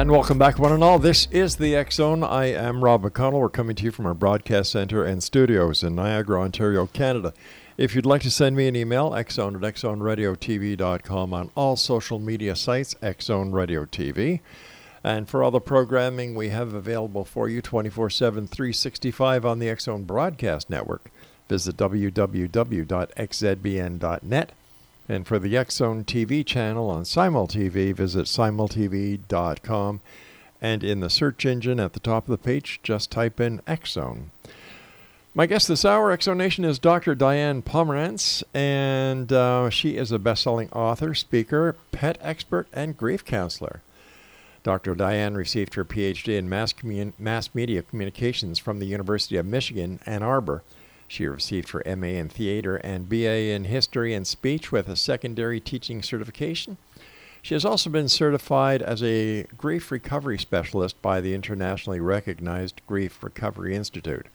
And welcome back, one and all. This is the X Zone. I am Rob McConnell. We're coming to you from our broadcast center and studios in Niagara, Ontario, Canada. If you'd like to send me an email, xzone at xzoneradiotv.com on all social media sites, Xzone Radio TV. And for all the programming we have available for you 24 7, 365 on the X Zone Broadcast Network, visit www.xzbn.net. And for the X Zone TV channel on SimulTV, visit simultv.com. And in the search engine at the top of the page, just type in X Zone. My guest this hour, Exonation, is Dr. Diane Pomerance, and uh, she is a best selling author, speaker, pet expert, and grief counselor. Dr. Diane received her PhD in mass, commun- mass media communications from the University of Michigan, Ann Arbor. She received her MA in theater and BA in history and speech with a secondary teaching certification. She has also been certified as a grief recovery specialist by the internationally recognized Grief Recovery Institute.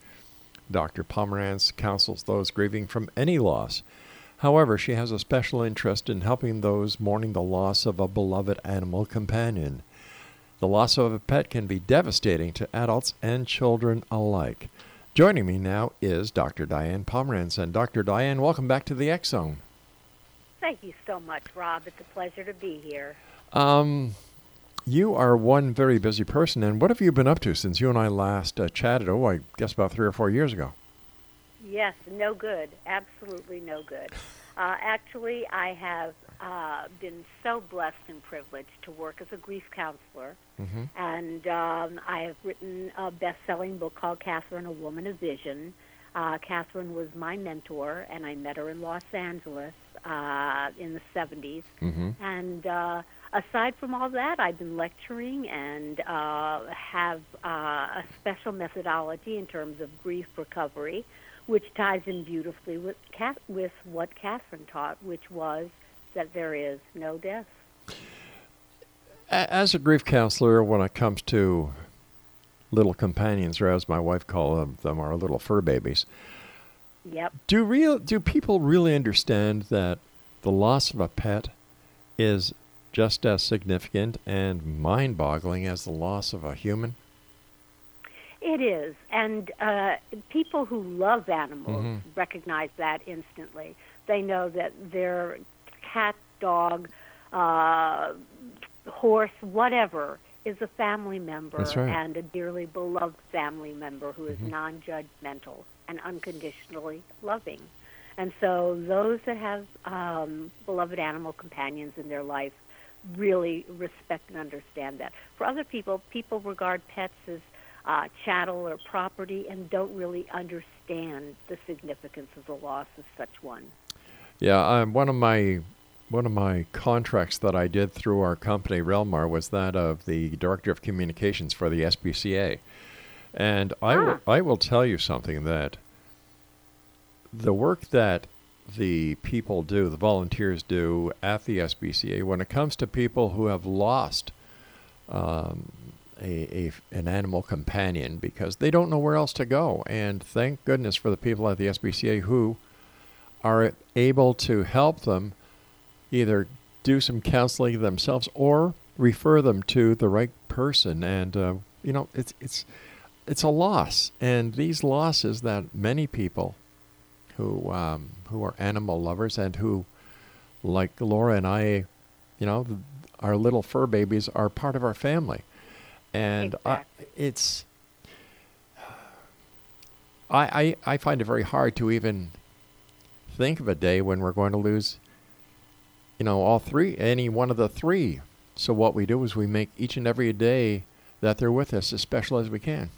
Dr. Pomerance counsels those grieving from any loss. However, she has a special interest in helping those mourning the loss of a beloved animal companion. The loss of a pet can be devastating to adults and children alike. Joining me now is Dr. Diane Pomerance. And Dr. Diane, welcome back to the X Zone. Thank you so much, Rob. It's a pleasure to be here. Um, you are one very busy person, and what have you been up to since you and I last uh, chatted? Oh, I guess about three or four years ago. Yes, no good. Absolutely no good. Uh, actually, I have uh, been so blessed and privileged to work as a grief counselor, Mm-hmm. and um, I have written a best-selling book called "Catherine: A Woman of Vision." Uh, Catherine was my mentor, and I met her in Los Angeles uh, in the 70s. Mm-hmm. And uh, aside from all that, I've been lecturing and uh, have uh, a special methodology in terms of grief recovery, which ties in beautifully with, with what Catherine taught, which was that there is no death. As a grief counselor, when it comes to little companions, or as my wife calls them, our little fur babies, Yep. do real do people really understand that the loss of a pet is just as significant and mind-boggling as the loss of a human? It is, and uh, people who love animals Mhm. recognize that instantly. They know that their cat, dog, uh, horse, whatever, is a family member right. and a dearly beloved family member who is Mhm. non-judgmental and unconditionally loving. And so, those that have um, beloved animal companions in their life really respect and understand that. For other people, people regard pets as uh, chattel or property and don't really understand the significance of the loss of such one. Yeah, um, one of my one of my contracts that I did through our company, Relmar, was that of the Director of Communications for the SPCA. And I, will, I will tell you something that the work that the people do, the volunteers do at the SPCA, when it comes to people who have lost um, a, a, an animal companion because they don't know where else to go. And thank goodness for the people at the SPCA who are able to help them either do some counseling themselves or refer them to the right person. And uh, you know, it's it's it's a loss, and these losses that many people who um, who are animal lovers and who, like Laura and I, you know, our little fur babies are part of our family, and Exactly. I, it's. I, I, I find it very hard to even think of a day when we're going to lose you know, all three, any one of the three. So what we do is we make each and every day that they're with us as special as we can.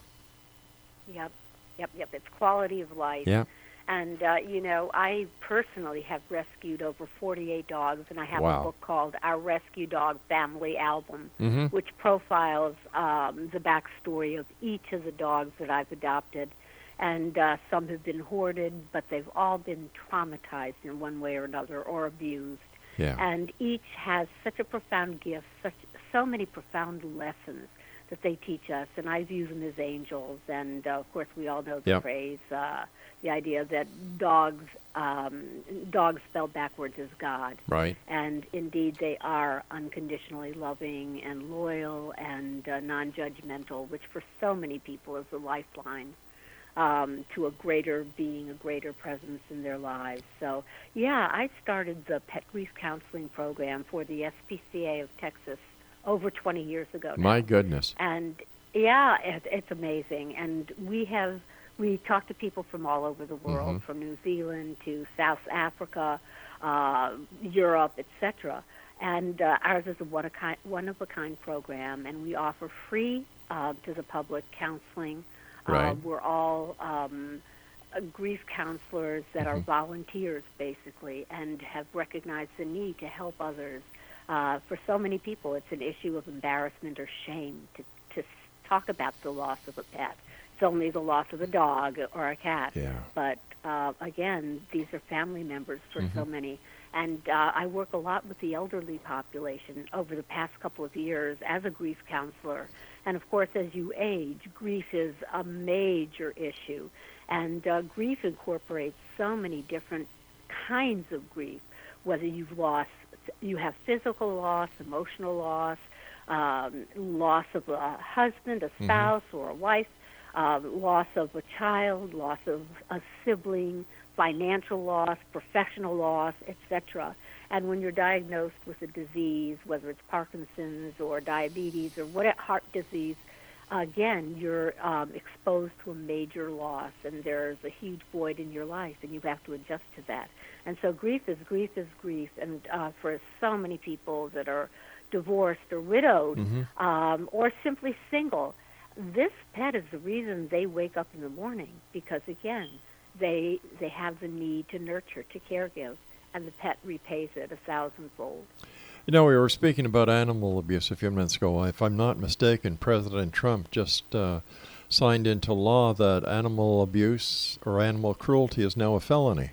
Yep, yep, yep. It's quality of life. Yeah. And uh, you know, I personally have rescued over 48 dogs, and I have Wow. a book called Our Rescue Dog Family Album, Mhm. which profiles um, the backstory of each of the dogs that I've adopted. And uh, some have been hoarded, but they've all been traumatized in one way or another, or abused. Yeah. And each has such a profound gift, such so many profound lessons that they teach us, and I view them as angels. And uh, of course, we all know the Yep. phrase, uh, the idea that dogs, um, dogs spelled backwards is God. Right. And indeed, they are unconditionally loving and loyal and uh, non-judgmental, which for so many people is the lifeline um, to a greater being, a greater presence in their lives. So, yeah, I started the pet grief counseling program for the SPCA of Texas over 20 years ago. Now My goodness. and yeah, it, it's amazing. And we have we talk to people from all over the world, Mhm. from New Zealand to South Africa, uh, Europe, etc. And uh, ours is a one of a kind one of a kind program, and we offer free uh, to the public counseling. Uh, Right. we're all um, uh, grief counselors that are Mhm. volunteers, basically, and have recognized the need to help others. Uh, for so many people, it's an issue of embarrassment or shame to, to talk about the loss of a pet. It's only the loss of a dog or a cat. Yeah. But uh, again, these are family members for so Mhm. many. And uh, I work a lot with the elderly population over the past couple of years as a grief counselor. And of course, as you age, grief is a major issue. And uh, grief incorporates so many different kinds of grief, whether you've lost, you have physical loss, emotional loss, um, loss of a husband, a spouse, or a wife, uh, loss of a child, loss of a sibling, financial loss, professional loss, etc. And when you're diagnosed with a disease, whether it's Parkinson's or diabetes or what heart disease, again, you're um, exposed to a major loss, and there's a huge void in your life, and you have to adjust to that. And so, grief is grief is grief, and uh, for so many people that are divorced or widowed, Mhm. um, or simply single, this pet is the reason they wake up in the morning because again, they they have the need to nurture, to caregive, and the pet repays it a thousandfold. You know, we were speaking about animal abuse a few minutes ago. If I'm not mistaken, President Trump just uh, signed into law that animal abuse or animal cruelty is now a felony.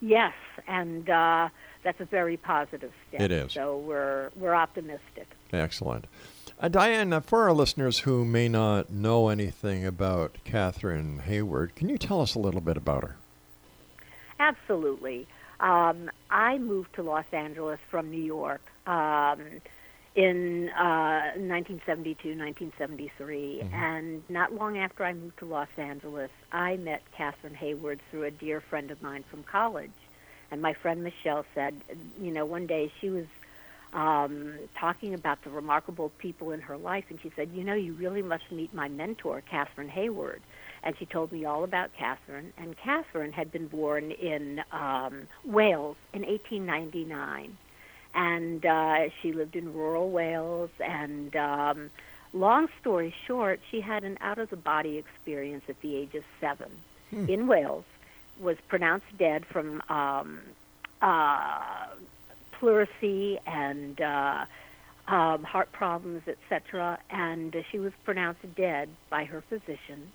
Yes, and uh, that's a very positive step. It is. So we're we're optimistic. Excellent. Uh, Diane, uh, for our listeners who may not know anything about Catherine Hayward, can you tell us a little bit about her? Absolutely. Um, I moved to Los Angeles from New York um, in uh, 1972, 1973. And not long after I moved to Los Angeles, I met Catherine Hayward through a dear friend of mine from college. And my friend Michelle said, you know, one day she was um, talking about the remarkable people in her life, and she said, you know, you really must meet my mentor, Catherine Hayward and she told me all about Catherine. And Catherine had been born in um, Wales in 1899, and uh, she lived in rural Wales. And um, long story short, she had an out-of-the-body experience at the age of seven in Wales. Was pronounced dead from um, uh, pleurisy and uh, um, heart problems, etc. And uh, she was pronounced dead by her physician.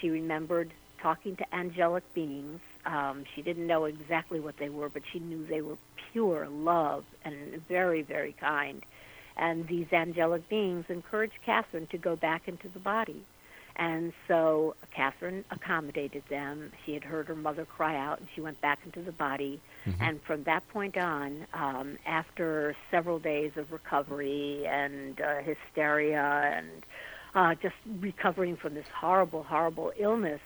She remembered talking to angelic beings. Um, she didn't know exactly what they were, but she knew they were pure love and very, very kind. And these angelic beings encouraged Catherine to go back into the body. And so Catherine accommodated them. She had heard her mother cry out, and she went back into the body. Mm-hmm. And from that point on, um, after several days of recovery and uh, hysteria and uh, just recovering from this horrible, horrible illness,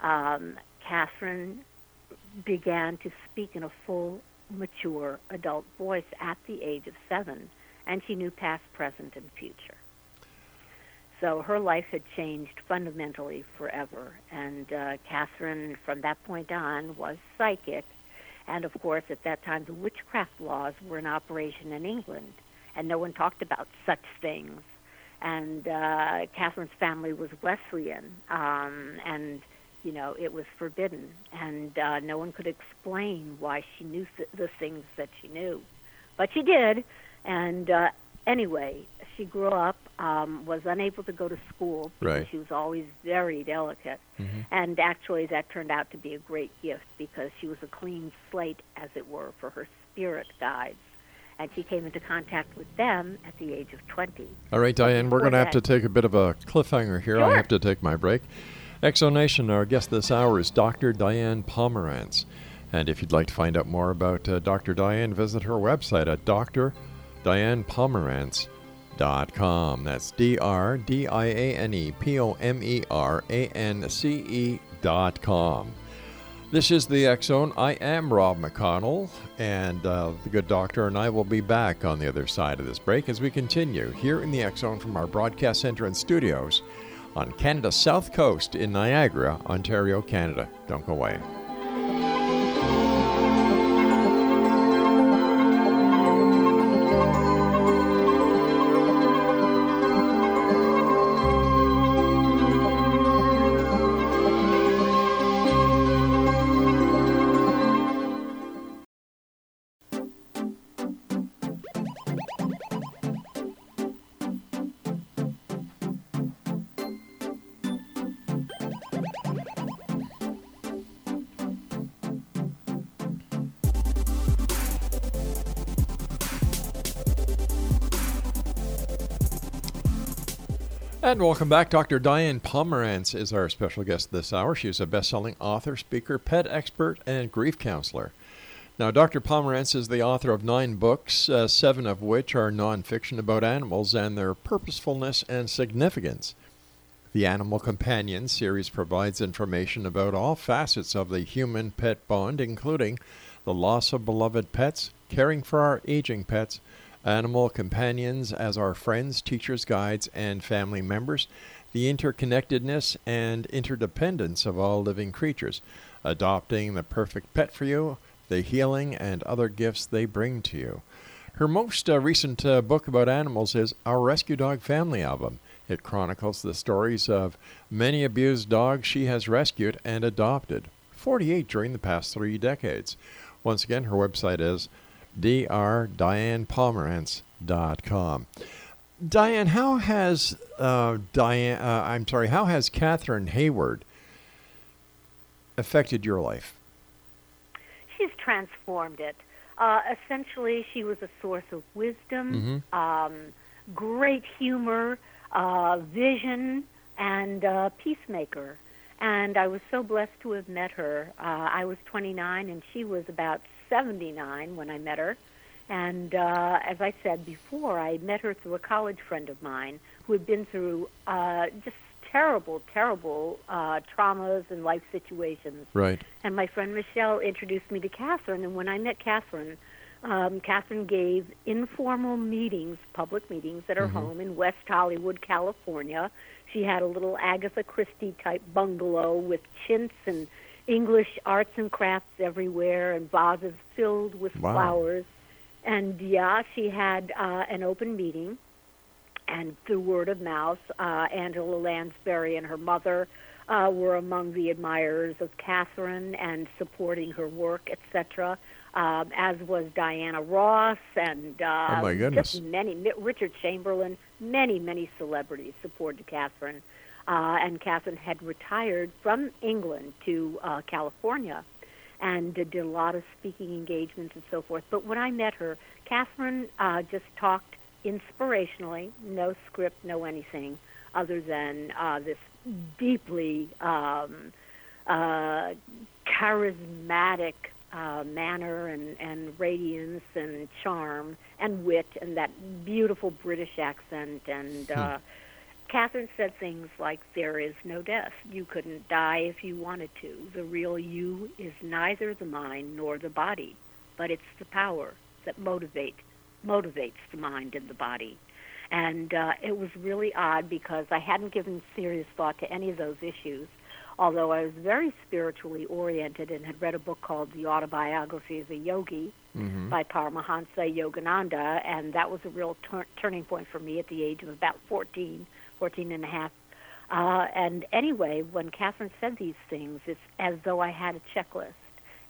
um, Catherine began to speak in a full, mature adult voice at the age of seven, and she knew past, present, and future. So her life had changed fundamentally forever. And uh, Catherine, from that point on, was psychic. And of course, at that time, the witchcraft laws were in operation in England, and no one talked about such things. And uh, Catherine's family was Wesleyan, um, and you know it was forbidden, and uh, no one could explain why she knew th- the things that she knew, but she did. And uh, anyway, she grew up, um, was unable to go to school because Right. she was always very delicate. And actually, that turned out to be a great gift because she was a clean slate, as it were, for her spirit guides. And she came into contact with them at the age of 20. All right, Diane, we're going to have to take a bit of a cliffhanger here. I have to take my break. Exonation, our guest this hour is Dr. Diane Pomerance. And if you'd like to find out more about uh, Dr. Diane, visit her website at drdianepomerance.com. That's D R D I A N E P O M E R A N C E dot com. This is the Zone. I am Rob McConnell, and uh, the good doctor and I will be back on the other side of this break as we continue here in the Zone from our broadcast center and studios on Canada's south coast in Niagara, Ontario, Canada. Don't go away. And welcome back. Dr. Diane Pomerance is our special guest this hour. She is a best selling author, speaker, pet expert, and grief counselor. Now, Dr. Pomerance is the author of nine books, uh, seven of which are nonfiction about animals and their purposefulness and significance. The Animal Companion series provides information about all facets of the human pet bond, including the loss of beloved pets, caring for our aging pets, animal companions as our friends, teachers, guides, and family members, the interconnectedness and interdependence of all living creatures, adopting the perfect pet for you, the healing and other gifts they bring to you. Her most uh, recent uh, book about animals is Our Rescue Dog Family Album. It chronicles the stories of many abused dogs she has rescued and adopted, 48 during the past three decades. Once again, her website is drdianepomerance.com. Diane, how has uh, Diane? Uh, I'm sorry. How has Catherine Hayward affected your life? she's transformed it. Uh, essentially, she was a source of wisdom, um, great humor, uh, vision, and uh, peacemaker. And I was so blessed to have met her. Uh, I was 29, and she was about 79 when I met her. And uh, as I said before, I met her through a college friend of mine who had been through uh, just terrible, terrible uh, traumas and life situations. Right. And my friend Michelle introduced me to Catherine. And when I met Catherine, um, Catherine gave informal meetings, public meetings at her home in West Hollywood, California. She had a little Agatha Christie type bungalow with chintz and English arts and crafts everywhere and vases filled with Wow. flowers. And yeah, she had uh, an open meeting and through word of mouth, uh, Angela Lansbury and her mother uh, were among the admirers of Catherine and supporting her work, etc. Um, as was Diana Ross and uh, Oh, my goodness. just many Richard Chamberlain, many many celebrities supported Catherine, uh, and Catherine had retired from England to uh, California, and did a lot of speaking engagements and so forth. But when I met her, Catherine uh, just talked inspirationally, no script, no anything, other than uh, this deeply um, uh, charismatic uh, manner and, and radiance and charm and wit and that beautiful British accent. And uh, Catherine said things like, There is no death. You couldn't die if you wanted to. The real you is neither the mind nor the body, but it's the power that motivate, motivates the mind and the body. And uh, it was really odd because I hadn't given serious thought to any of those issues, although I was very spiritually oriented and had read a book called The Autobiography of a Yogi by Paramahansa Yogananda, and that was a real tur- turning point for me at the age of about 14, 14 and a half. Uh, and anyway, when Catherine said these things, it's as though I had a checklist.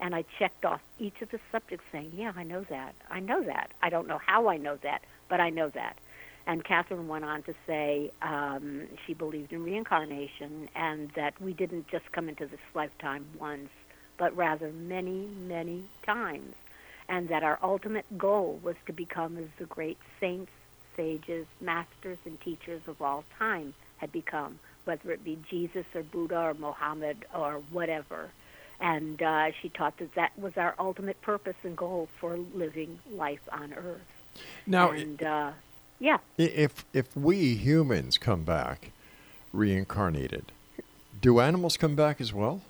And I checked off each of the subjects saying, Yeah, I know that. I know that. I don't know how I know that, but I know that. And Catherine went on to say um, she believed in reincarnation and that we didn't just come into this lifetime once, but rather many, many times. And that our ultimate goal was to become as the great saints, sages, masters, and teachers of all time had become, whether it be Jesus or Buddha or Mohammed or whatever. And uh, she taught that that was our ultimate purpose and goal for living life on Earth. Now, and uh, yeah, if if we humans come back reincarnated, do animals come back as well?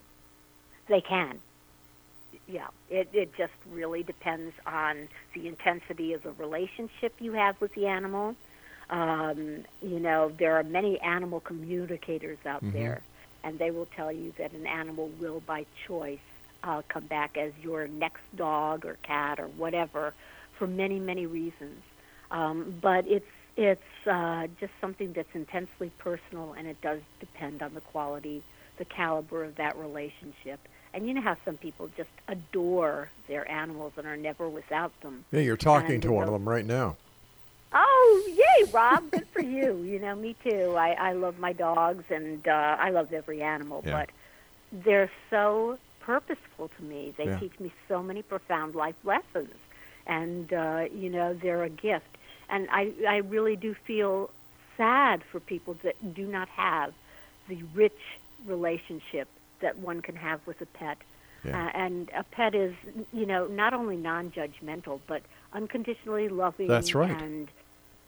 they can. Yeah, it it just really depends on the intensity of the relationship you have with the animal. Um, you know, there are many animal communicators out there, and they will tell you that an animal will, by choice, uh, come back as your next dog or cat or whatever, for many many reasons. Um, but it's it's uh, just something that's intensely personal, and it does depend on the quality, the caliber of that relationship. And you know how some people just adore their animals and are never without them. Yeah, you're talking And to one of them right now. Oh, yay, Rob! Good for you. You know, me too. I I love my dogs, and uh, I love every animal, Yeah. but they're so purposeful to me. They Yeah. teach me so many profound life lessons, and uh, you know, they're a gift. And I I really do feel sad for people that do not have the rich relationship that one can have with a pet. Yeah. Uh, and a pet is, you know, not only non-judgmental, but unconditionally loving. That's right. And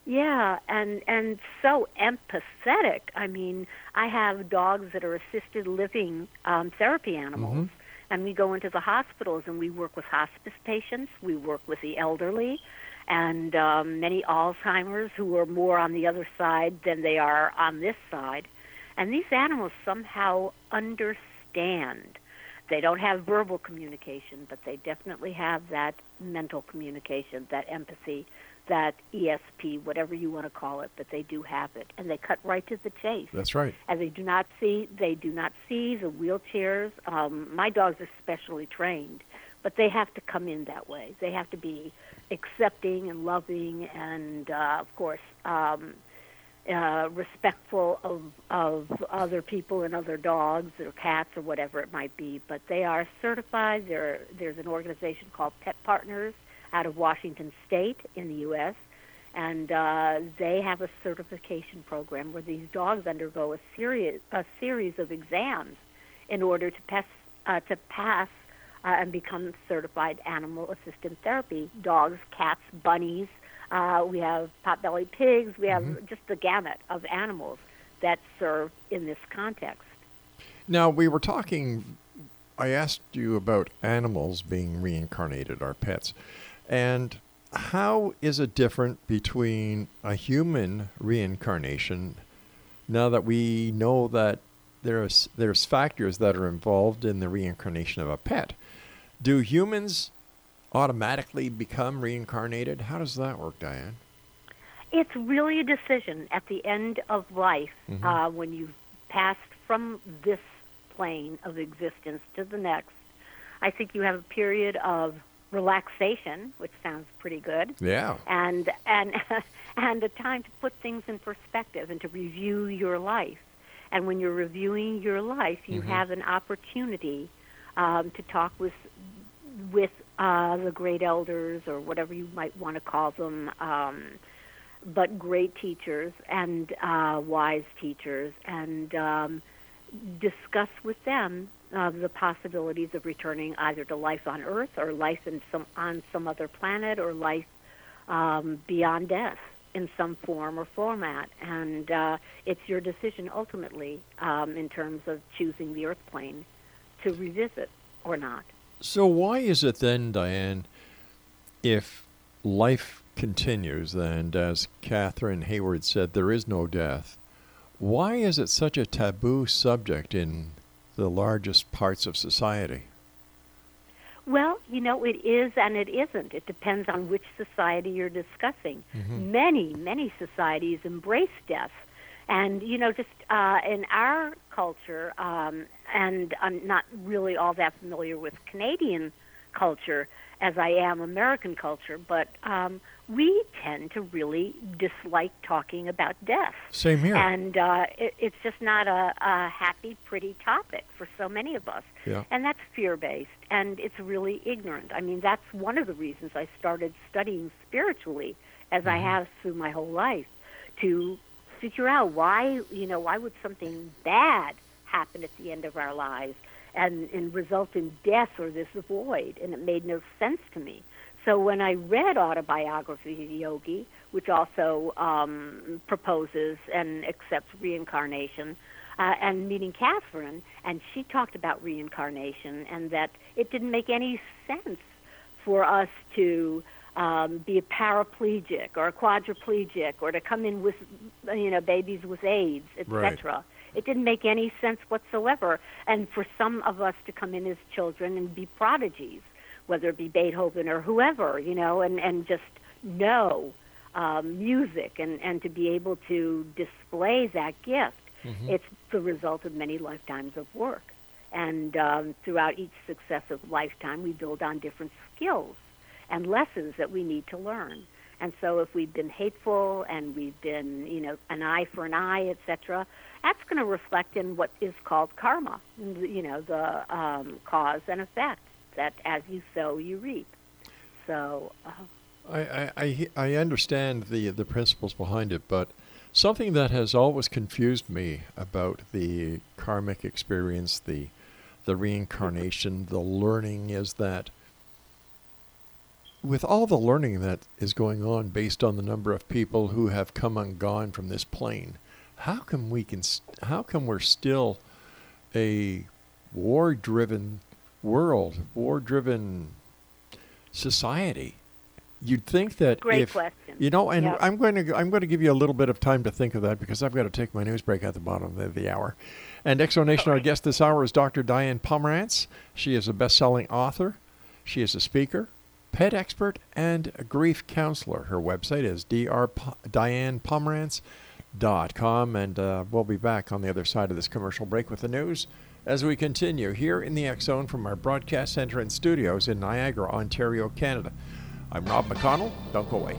yeah, and and so empathetic. I mean, I have dogs that are assisted living um, therapy animals, and we go into the hospitals and we work with hospice patients. We work with the elderly, and um, many Alzheimer's who are more on the other side than they are on this side. And these animals somehow understand. They don't have verbal communication, but they definitely have that mental communication, that empathy, that ESP, whatever you want to call it, but they do have it. And they cut right to the chase That's right. and they do not see they do not see the wheelchairs. Um, my dogs are specially trained, but they have to come in that way. They have to be accepting and loving, and uh, of course um, uh, respectful of of other people and other dogs or cats or whatever it might be. But they are certified. There there's an organization called Pet Partners out of Washington State in the U.S and uh, they have a certification program where these dogs undergo a series a series of exams in order to pass uh, to pass uh, and become certified animal assistant therapy. Dogs, cats, bunnies. Uh, we have pot-bellied pigs. We have just the gamut of animals that serve in this context. Now, we were talking, I asked you about animals being reincarnated, our pets. And how is it different between a human reincarnation now that we know that there's, there's factors that are involved in the reincarnation of a pet? Do humans automatically become reincarnated? How does that work, Diane? It's really a decision at the end of life uh, when you've passed from this plane of existence to the next. I think you have a period of relaxation, which sounds pretty good, Yeah. and and and a time to put things in perspective and to review your life. And when you're reviewing your life, you have an opportunity um, to talk with with uh, the great elders or whatever you might want to call them, um, but great teachers and uh, wise teachers, and um, discuss with them uh, the possibilities of returning either to life on Earth or life in some on some other planet or life um, beyond death in some form or format. And uh, it's your decision ultimately um, in terms of choosing the Earth plane to revisit or not. So why is it then, Diane, if life continues and as Catherine Hayward said, there is no death, why is it such a taboo subject in the largest parts of society? Well, you know, it is and it isn't. It depends on which society you're discussing. Many, many societies embrace death. And, you know, just uh, in our culture, um, and I'm not really all that familiar with Canadian culture as I am American culture, but um, we tend to really dislike talking about death. Same here. And uh, it, it's just not a, a happy, pretty topic for so many of us. Yeah. And that's fear based, and it's really ignorant. I mean, that's one of the reasons I started studying spiritually, as I have through my whole life, to figure out why, you know, why would something bad happen at the end of our lives and, and result in death or this void? And it made no sense to me. So when I read Autobiography of Yogi, which also um, proposes and accepts reincarnation, uh, and meeting Catherine, and she talked about reincarnation and that it didn't make any sense for us to um, be a paraplegic or a quadriplegic or to come in with, you know, babies with AIDS, Right. etc. It didn't make any sense whatsoever. And for some of us to come in as children and be prodigies, whether it be Beethoven or whoever, you know, and, and just know um, music and, and to be able to display that gift, it's the result of many lifetimes of work. And um, throughout each successive lifetime, we build on different skills and lessons that we need to learn. And so, if we've been hateful and we've been, you know, an eye for an eye, etc., that's going to reflect in what is called karma. You know, the um, cause and effect that as you sow, you reap. So, uh, I, I, I, understand the, the principles behind it, but something that has always confused me about the karmic experience, the, the reincarnation, the learning is that with all the learning that is going on based on the number of people who have come and gone from this plane, how come we can how come we're still a war-driven world, war-driven society? You'd think that Great if question. you know, and Yep. I'm going to I'm going to give you a little bit of time to think of that because I've got to take my news break at the bottom of the hour. And Exonation, our guest this hour is Dr. Diane Pomerance. She is a best-selling author. She is a speaker, pet expert, and grief counselor. Her website is drdianepomerance.com, and uh, we'll be back on the other side of this commercial break with the news as we continue here in the X Zone from our broadcast center and studios in Niagara, Ontario, Canada. I'm Rob McConnell. Don't go away.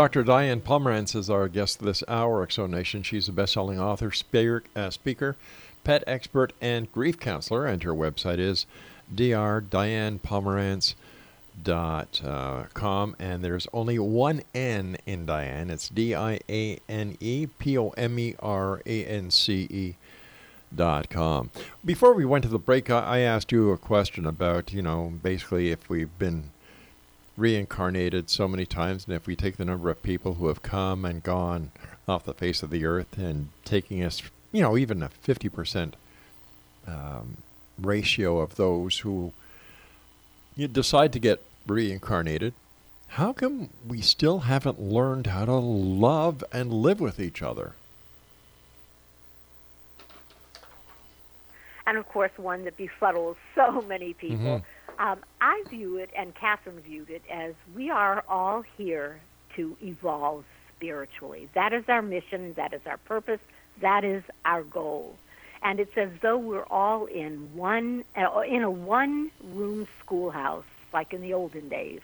Dr. Diane Pomerance is our guest this hour, Exonation. She's a best-selling author, speaker, uh, speaker, pet expert and grief counselor, and her website is drdianepomerance.com. And there's only one N in Diane. It's D I A N E P O M E R A N C E dot com. Before we went to the break, I asked you a question about, you know, basically if we've been reincarnated so many times, and if we take the number of people who have come and gone off the face of the earth and taking us, you know, even a 50% um, ratio of those who you decide to get reincarnated, how come we still haven't learned how to love and live with each other? and of course one that befuddles so many people. Mm-hmm. Um, I view it, and Catherine viewed it, as we are all here to evolve spiritually. That is our mission, that is our purpose, that is our goal. And it's as though we're all in one uh, in a one room schoolhouse like in the olden days.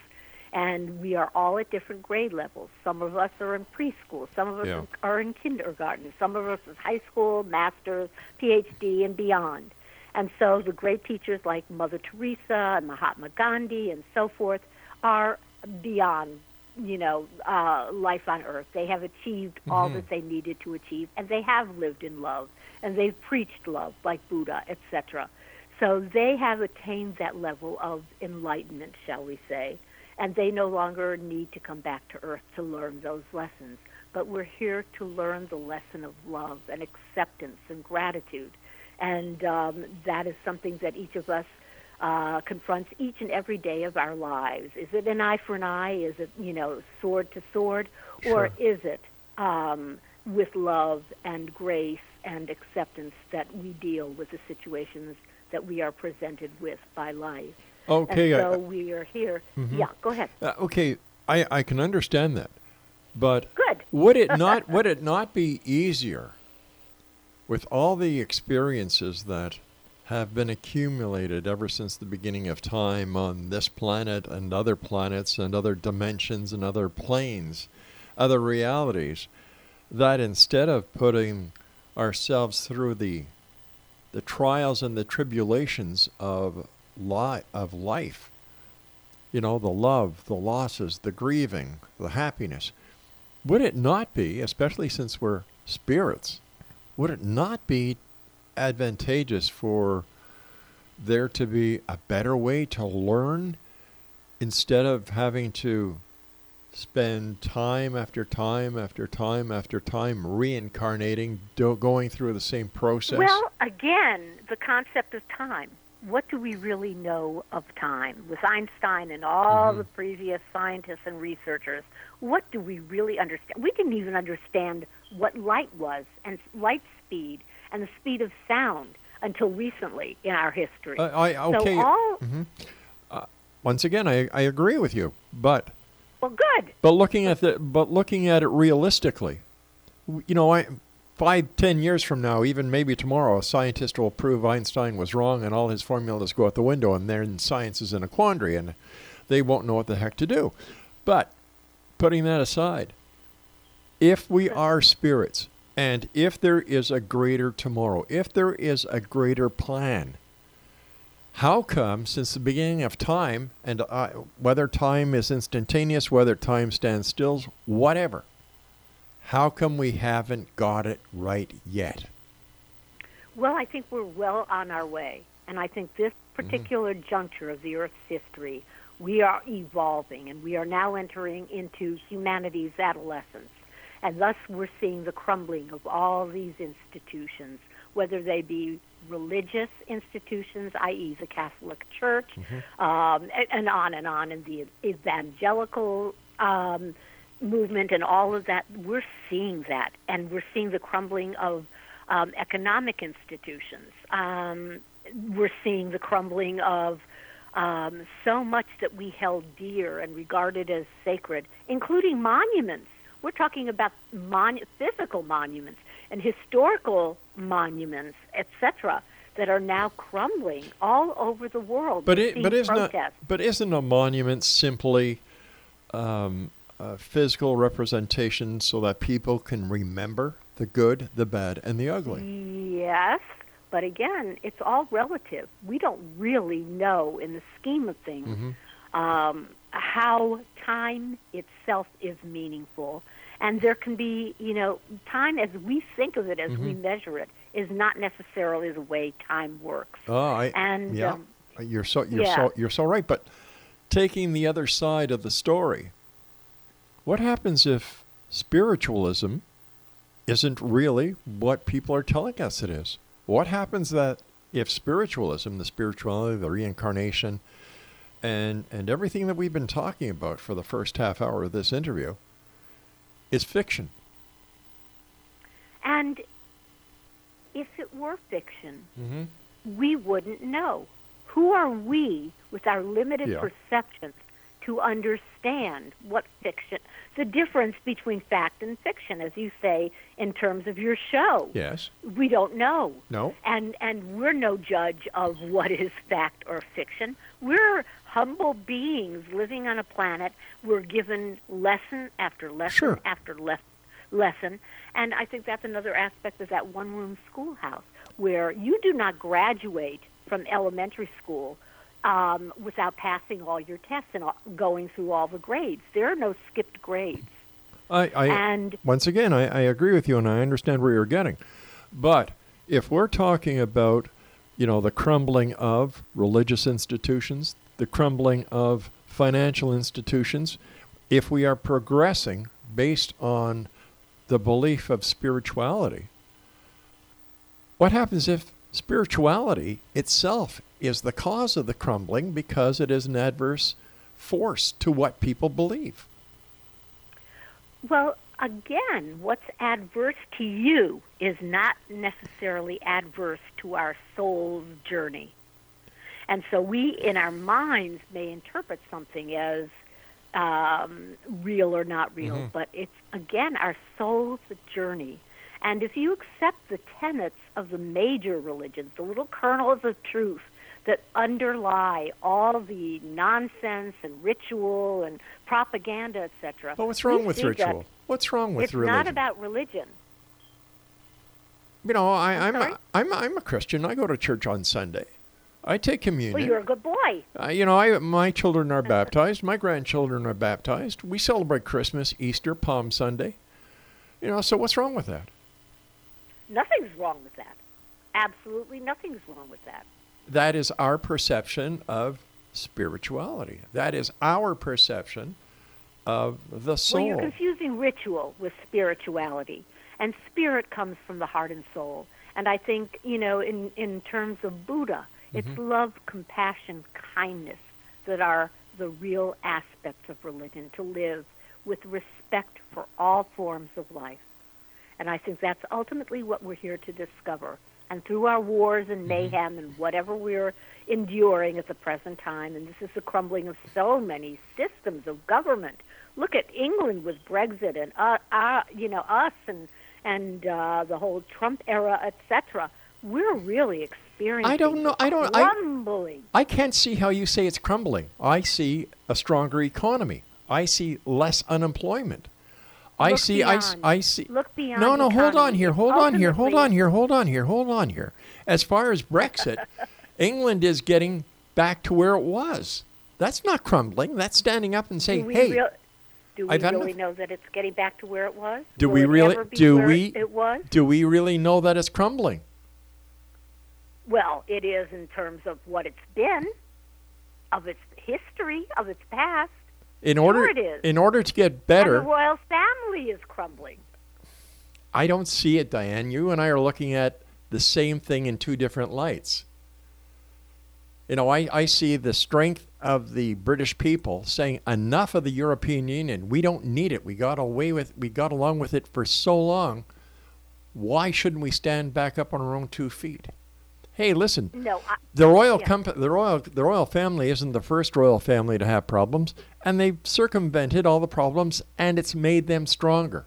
And we are all at different grade levels. Some of us are in preschool, some of us Yeah. are in kindergarten, some of us is high school, masters, PhD and beyond. And so the great teachers like Mother Teresa and Mahatma Gandhi and so forth are beyond, you know, uh, life on earth. They have achieved all that they needed to achieve, and they have lived in love, and they've preached love like Buddha, etc. So they have attained that level of enlightenment, shall we say, and they no longer need to come back to earth to learn those lessons. But we're here to learn the lesson of love and acceptance and gratitude. And um, that is something that each of us uh, confronts each and every day of our lives. Is it an eye for an eye? Is it, you know, sword to sword? Sure. Or is it um, with love and grace and acceptance that we deal with the situations that we are presented with by life? Okay, and I- so we are here. Yeah, go ahead. Uh, okay, I, I can understand that, but Good. would it not would it not be easier with all the experiences that have been accumulated ever since the beginning of time on this planet and other planets and other dimensions and other planes, other realities, that instead of putting ourselves through the the trials and the tribulations of li- of life you know, the love, the losses, the grieving, the happiness. Would it not be, especially since we're spirits, would it not be advantageous for there to be a better way to learn instead of having to spend time after time after time after time reincarnating, do, going through the same process? Well, again, the concept of time. What do we really know of time? With Einstein and all Mm-hmm. the previous scientists and researchers, what do we really understand? We didn't even understand what light was and light speed and the speed of sound until recently in our history. Uh, I, okay. So all Once again, I, I agree with you, but well, good. But looking at the but looking at it realistically, you know, I, five ten years from now, even maybe tomorrow, a scientist will prove Einstein was wrong and all his formulas go out the window, and then science is in a quandary, and they won't know what the heck to do. But putting that aside, if we are spirits, and if there is a greater tomorrow, if there is a greater plan, how come, since the beginning of time, and uh, whether time is instantaneous, whether time stands still, whatever, how come we haven't got it right yet? Well, I think we're well on our way. And I think this particular juncture of the Earth's history, we are evolving and we are now entering into humanity's adolescence. And thus we're seeing the crumbling of all these institutions, whether they be religious institutions, i.e., the Catholic Church, um, and, and on and on, and the evangelical um, movement and all of that. We're seeing that, and we're seeing the crumbling of um, economic institutions. Um, we're seeing the crumbling of um, so much that we held dear and regarded as sacred, including monuments. We're talking about mon- physical monuments and historical monuments, etc., that are now crumbling all over the world. But it, but isn't a, but isn't a monument simply um, a physical representation so that people can remember the good, the bad, and the ugly? Yes, But again, it's all relative. We don't really know, in the scheme of things, um, how time itself is meaningful. And there can be, you know, time as we think of it, as we measure it, is not necessarily the way time works. Oh, I, And, yeah, um, you're so you're yeah. so you're so right. But taking the other side of the story, what happens if spiritualism isn't really what people are telling us it is? What happens that if spiritualism, the spirituality, the reincarnation, and and everything that we've been talking about for the first half hour of this interview is fiction? And if it were fiction, Mm-hmm. we wouldn't know. Who are we, with our limited Yeah. perceptions, to understand what fiction, the difference between fact and fiction, as you say, in terms of your show? Yes. We don't know. No. And and we're no judge of what is fact or fiction. We're humble beings living on a planet. We're given lesson after lesson Sure. after les- lesson. And I think that's another aspect of that one room schoolhouse where you do not graduate from elementary school um, without passing all your tests and all, going through all the grades. There are no skipped grades. I, I And- once again, I, I agree with you, and I understand where you're getting. But if we're talking about, you know, the crumbling of religious institutions, the crumbling of financial institutions, if we are progressing based on the belief of spirituality, what happens if spirituality itself is the cause of the crumbling because it is an adverse force to what people believe? Well, again, what's adverse to you is not necessarily adverse to our soul's journey. And so we, in our minds, may interpret something as um, real or not real, but it's, again, our soul's journey. And if you accept the tenets of the major religions, the little kernels of truth that underlie all the nonsense and ritual and propaganda, etc. But what's wrong with ritual? What's wrong with it's religion? It's not about religion. you know, I, I'm sorry? a, I'm I'm a Christian. I go to church on Sunday. I take communion. Well, you're a good boy. Uh, you know, I my children are baptized. My grandchildren are baptized. We celebrate Christmas, Easter, Palm Sunday. You know, so what's wrong with that? Nothing's wrong with that. Absolutely nothing's wrong with that. That is our perception of spirituality. That is our perception of the soul. Well, you're confusing ritual with spirituality, and spirit comes from the heart and soul. And I think, you know, in in terms of Buddha, it's Mm-hmm. love, compassion, kindness that are the real aspects of religion. To live with respect for all forms of life. And I think that's ultimately what we're here to discover. And through our wars and mayhem and whatever we're enduring at the present time, and this is the crumbling of so many systems of government. Look at England with Brexit and uh, uh, you know us and and uh, the whole Trump era, etc. We're really experiencing. I don't know- I don't- I- crumbling. I can't see how you say it's crumbling. I see a stronger economy. I see less unemployment. I Look see beyond. I see Look beyond No, no, hold on here. Hold on here. Hold on here. Hold on here. Hold on here. As far as Brexit, England is getting back to where it was. That's not crumbling. That's standing up and saying, "Hey, real- do we I've really enough." know that it's getting back to where it was? do Will we really do we it was? do we really know that it's crumbling?" Well, it is in terms of what it's been, of its history, of its past. In order it is. in order to get And better, the royal family is crumbling. I don't see it, Diane. You and I are looking at the same thing in two different lights. You know, I, I see the strength of the British people saying enough of the European Union. We don't need it. We got away with we got along with it for so long. Why shouldn't we stand back up on our own two feet? Hey, listen. No, I, The royal Yeah. compa- the royal the royal family isn't the first royal family to have problems, and they've circumvented all the problems, and it's made them stronger.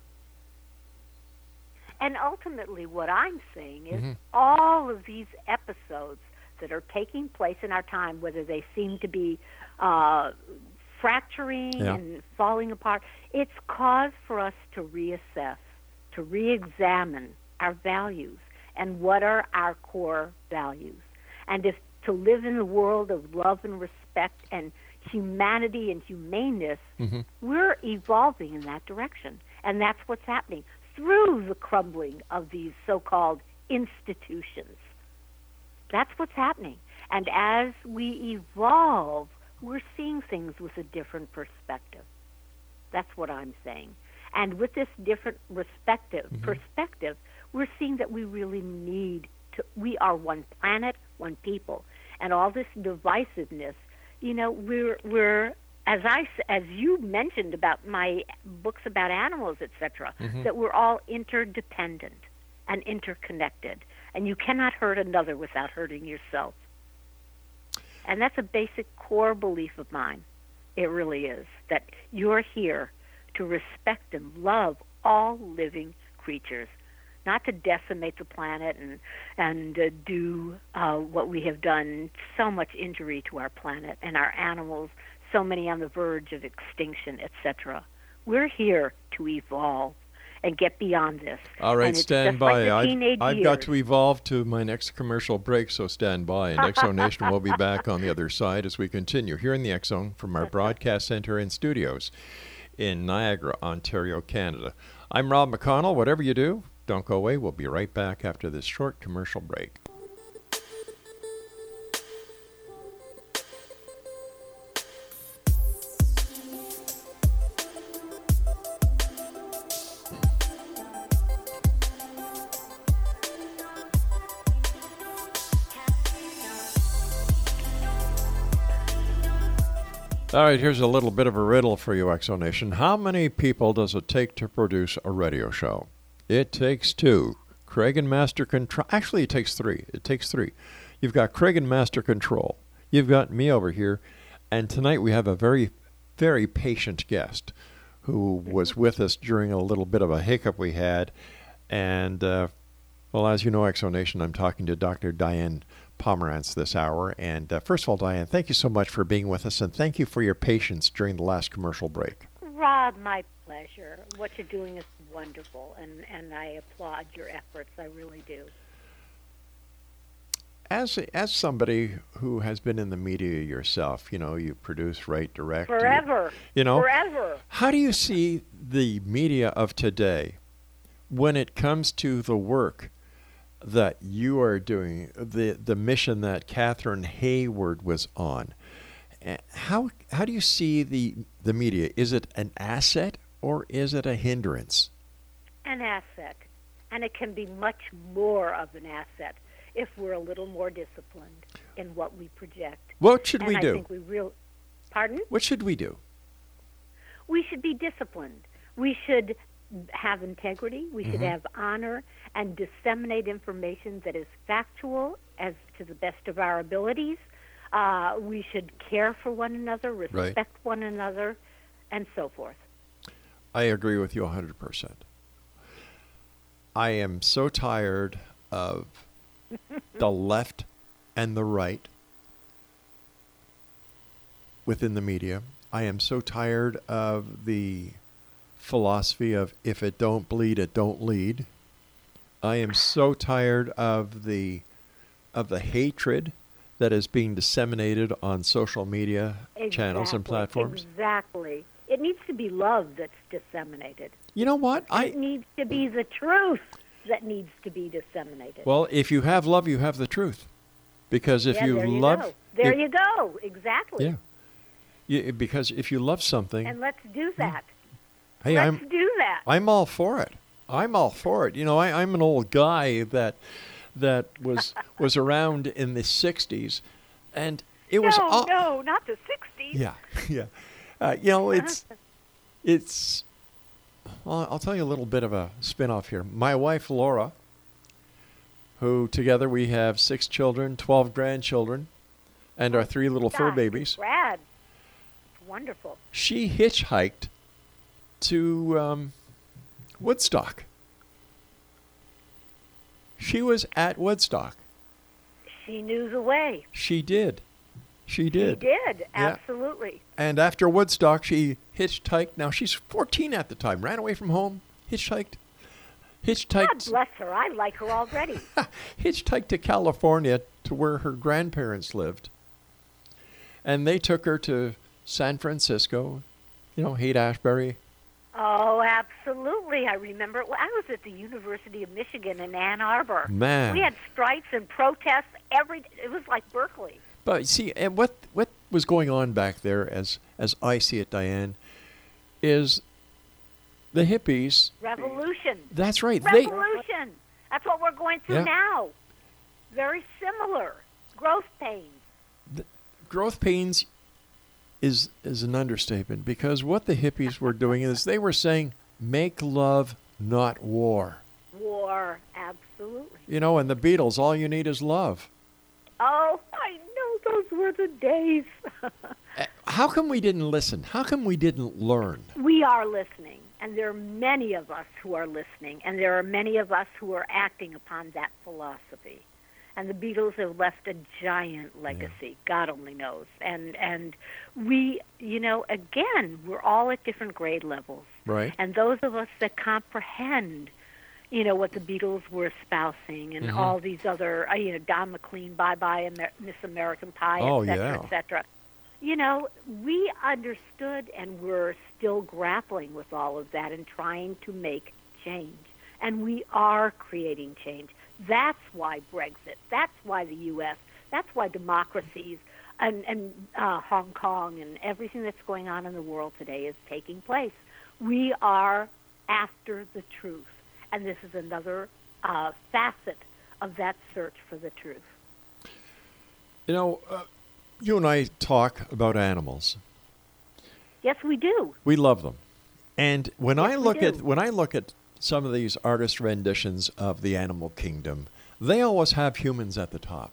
and ultimately, what I'm saying is Mm-hmm. all of these episodes that are taking place in our time, whether they seem to be uh, fracturing Yeah. and falling apart, it's cause for us to reassess, to re-examine our values, and what are our core values. And if to live in the world of love and respect and humanity and humaneness, mm-hmm. we're evolving in that direction. And that's what's happening through the crumbling of these so called institutions. That's what's happening. And as we evolve, we're seeing things with a different perspective. That's what I'm saying. And with this different mm-hmm. perspective, perspective, we're seeing that we really need to. We are one planet, one people, and all this divisiveness. You know, we're we're as I, as you mentioned about my books about animals, etc. Mm-hmm. That we're all interdependent and interconnected, and you cannot hurt another without hurting yourself. And that's a basic core belief of mine. It really is that you're here to respect and love all living creatures, not to decimate the planet and and uh, do uh, what we have done so much injury to our planet and our animals, so many on the verge of extinction, etc. We're here to evolve and get beyond this. All right, stand just like by. I've, I've got to evolve to my next commercial break, so stand by. And Exo Nation will be back on the other side as we continue here in the Zone from our broadcast center and studios in Niagara, Ontario, Canada. I'm Rob McConnell. Whatever you do, don't go away. We'll be right back after this short commercial break. All right, here's a little bit of a riddle for you, Exonation. How many people does it take to produce a radio show? It takes two. Craig and Master Control. Actually, it takes three. It takes three. You've got Craig and Master Control. You've got me over here. And tonight we have a very, very patient guest who was with us during a little bit of a hiccup we had. And, uh, well, as you know, Exonation, I'm talking to Dr. Diane Pomerance this hour. And uh, first of all, Diane, thank you so much for being with us, and thank you for your patience during the last commercial break. Rob, my pleasure. What you're doing is wonderful, and, and I applaud your efforts. I really do. As as somebody who has been in the media yourself, you know, you produce, write, direct, you- Forever. You, know, Forever. How do you see the media of today when it comes to the work that you are doing, the the mission that Catherine Hayward was on? How how do you see the the media? Is it an asset or is it a hindrance? An asset. And it can be much more of an asset if we're a little more disciplined in what we project. What should and we I do? think we real Pardon? What should we do? we should be disciplined. We should have integrity. We Mm-hmm. should have honor and disseminate information that is factual as to the best of our abilities. Uh, we should care for one another, respect one another, and so forth. I agree with you 100%. I am so tired of the left and the right within the media. I am so tired of the philosophy of if it don't bleed, it don't lead. I am so tired of the of the hatred that is being disseminated on social media channels and platforms. Exactly. It needs to be love that's disseminated. You know what? I it needs to be the truth that needs to be disseminated. Well, if you have love, you have the truth. Because if yeah, you there you love, go. There if- you go. Exactly. yeah, Yeah, because if you love something, And let's do that. hey, let's I'm do that. I'm all for it. I'm all for it. You know, I, I'm an old guy that that was was around in the '60s, and it was no, all, no, not the 60s. yeah, yeah. Uh, you know, it's it's. Well, I'll tell you a little bit of a spin-off here. My wife Laura, who together we have six children, twelve grandchildren, and our three little fur babies. Brad. Wonderful. She hitchhiked to um, Woodstock. She was at Woodstock. She knew the way. She did. She did. She did, Yeah. absolutely. And after Woodstock, she hitchhiked. Now she's 14 at the time. Ran away from home, hitchhiked Hitchhiked. God bless her. I like her already. hitchhiked to California to where her grandparents lived. And they took her to San Francisco, you know, Haight Ashbury. oh, absolutely. I remember. Well, I was at the University of Michigan in Ann Arbor. Man. We had strikes and protests every. It was like Berkeley. But see, and what what was going on back there, as as I see it, Diane, is the hippies. Revolution. That's right. They Revolution. That's what we're going through Yeah. now. Very similar. Growth pains. growth pains is is an understatement because what the hippies were doing is they were saying make love, not war. War. Absolutely. You know, and the Beatles, all you need is love. Oh, I know those were the days. Uh, How come we didn't listen? How come we didn't learn? we are listening, and there are many of us who are listening, and there are many of us who are acting upon that philosophy. And the Beatles have left a giant legacy. God only knows. And and we, you know, again, we're all at different grade levels. Right. And those of us that comprehend, you know, what the Beatles were espousing and all these other, uh, you know, Don McLean, Bye Bye Amer- Miss American Pie, Oh, et cetera, yeah. et cetera. You know, we understood and we're still grappling with all of that and trying to make change. And we are creating change. That's why Brexit. That's why the U.S. That's why democracies and, and uh, Hong Kong and everything that's going on in the world today is taking place. We are after the truth. And this is another uh, facet of that search for the truth. You know, uh, you and I talk about animals. Yes, we do. We love them. And when I Yes, we look at when I look at some of these artist renditions of the animal kingdom, they always have humans at the top.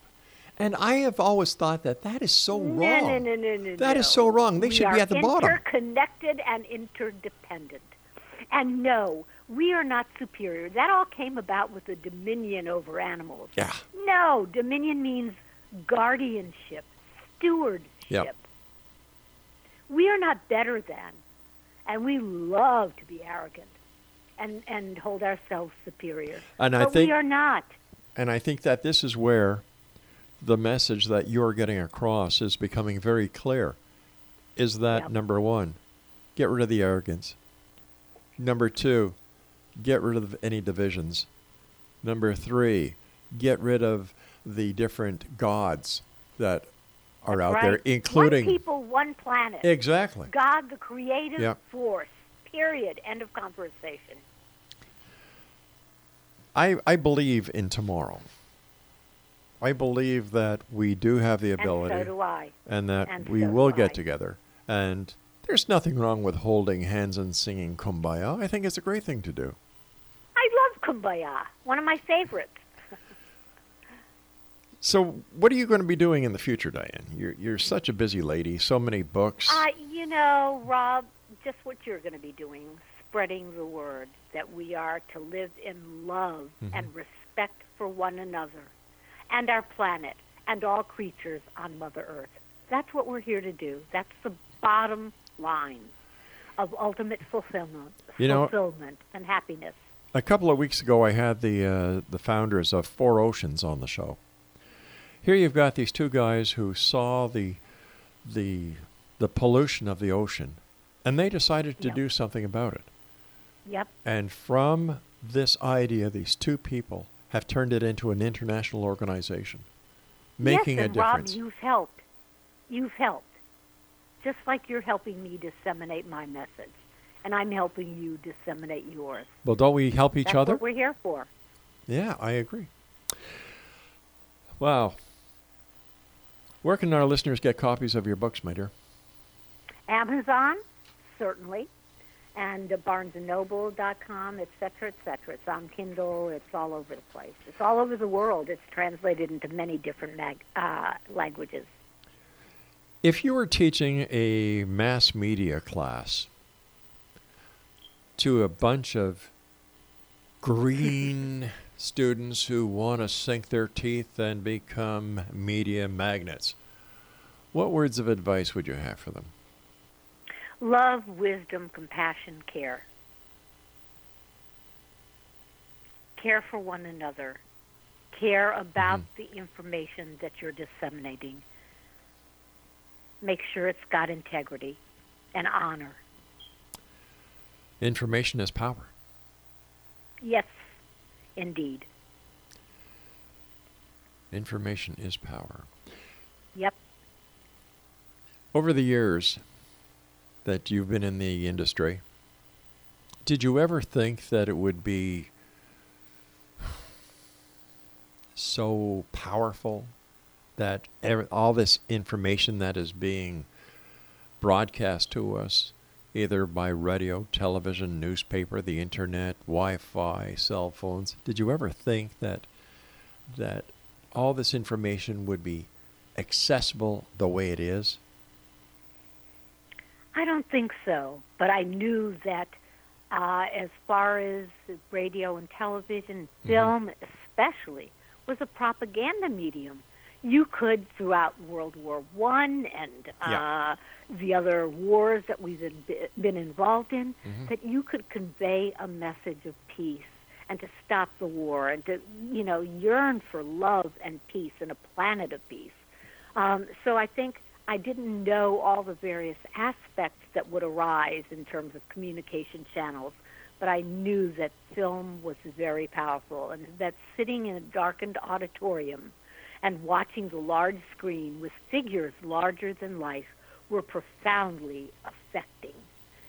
And I have always thought that that is so wrong. No, no, no, no, no. That no. is so wrong. They we should be at the bottom. They're interconnected and interdependent. And no, we are not superior. That all came about with the dominion over animals. Yeah. No, dominion means guardianship, stewardship. Yep. We are not better than, and we love to be arrogant and, and hold ourselves superior. And but I think we are not. And I think that this is where the message that you're getting across is becoming very clear. Is that Yep. number one, get rid of the arrogance. Number two, get rid of any divisions. Number three, get rid of the different gods that are out right? there, including one people, one planet. exactly. God, the creative force. Period. End of conversation. I, I believe in tomorrow. I believe that we do have the ability. And so do I. and that And we so will get I. together. And there's nothing wrong with holding hands and singing Kumbaya. I think it's a great thing to do. Kumbaya. One of my favorites. So, what are you going to be doing in the future, Diane? You're you're such a busy lady. So many books. Uh, you know, Rob, just what you're going to be doing, spreading the word that we are to live in love Mm-hmm. and respect for one another and our planet and all creatures on Mother Earth. That's what we're here to do. That's the bottom line of ultimate fulfillment, You know- fulfillment and happiness. A couple of weeks ago, I had the uh, the founders of Four Oceans on the show. Here you've got these two guys who saw the the the pollution of the ocean, and they decided to Yep. do something about it. Yep. And from this idea, these two people have turned it into an international organization, making yes, a and difference. Rob, you've helped. You've helped. Just like you're helping me disseminate my message. And I'm helping you disseminate yours. well, don't we help each That's other? what we're here for. Yeah, I agree. Wow. Where can our listeners get copies of your books, my dear? Amazon, certainly, and uh, BarnesandNoble.com, et cetera, et cetera. It's on Kindle. It's all over the place. It's all over the world. It's translated into many different mag- uh, languages. If you were teaching a mass media class to a bunch of green students who want to sink their teeth and become media magnets, what words of advice would you have for them? Love, wisdom, compassion, care. care for one another, care about mm-hmm. the information that you're disseminating. Make sure it's got integrity and honor. Information is power. Yes, indeed. Information is power. Yep. Over the years that you've been in the industry, did you ever think that it would be so powerful that ev- all this information that is being broadcast to us, either by radio, television, newspaper, the internet, Wi-Fi, cell phones, did you ever think that that all this information would be accessible the way it is? I don't think so, but I knew that uh, as far as radio and television, film especially, was a propaganda medium. You could, throughout World War One and uh, Yeah. the other wars that we've been, been involved in, Mm-hmm. that you could convey a message of peace and to stop the war and to, you know, yearn for love and peace and a planet of peace. Um, so I think I didn't know all the various aspects that would arise in terms of communication channels, but I knew that film was very powerful and that sitting in a darkened auditorium and watching the large screen with figures larger than life were profoundly affecting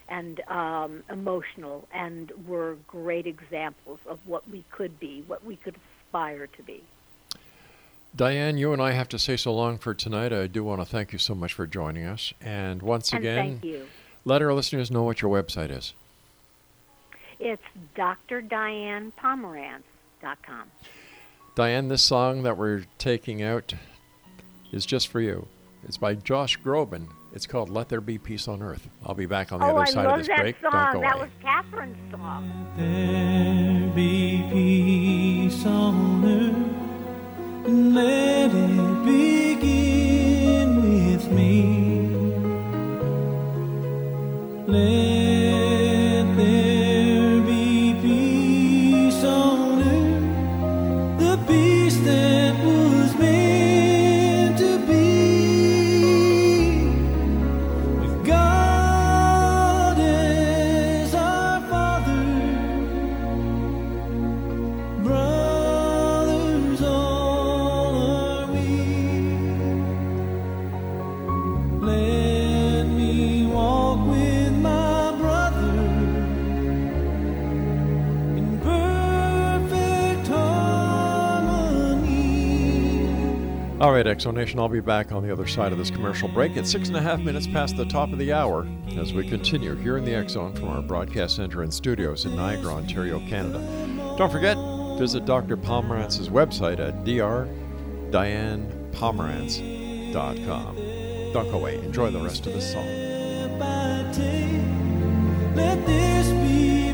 and um, emotional and were great examples of what we could be, what we could aspire to be. Diane, you and I have to say so long for tonight. I do want to thank you so much for joining us. And once and again, thank you. let our listeners know what your website is. It's drdianepomerance.com. Diane, this song that we're taking out is just for you. It's by Josh Groban. It's called Let There Be Peace on Earth. I'll be back on the oh, other I side love of this that break. song. Don't go that away. was Catherine's song. There be peace on earth, and let it begin with me. Let right, Exonation, I'll be back on the other side of this commercial break at six and a half minutes past the top of the hour as we continue here in the Zone from our broadcast center and studios in Niagara, Ontario, Canada. Don't forget, visit Dr. Pomerance's website at drdianepomerance.com. Don't go away. Enjoy the rest of the song. Let this be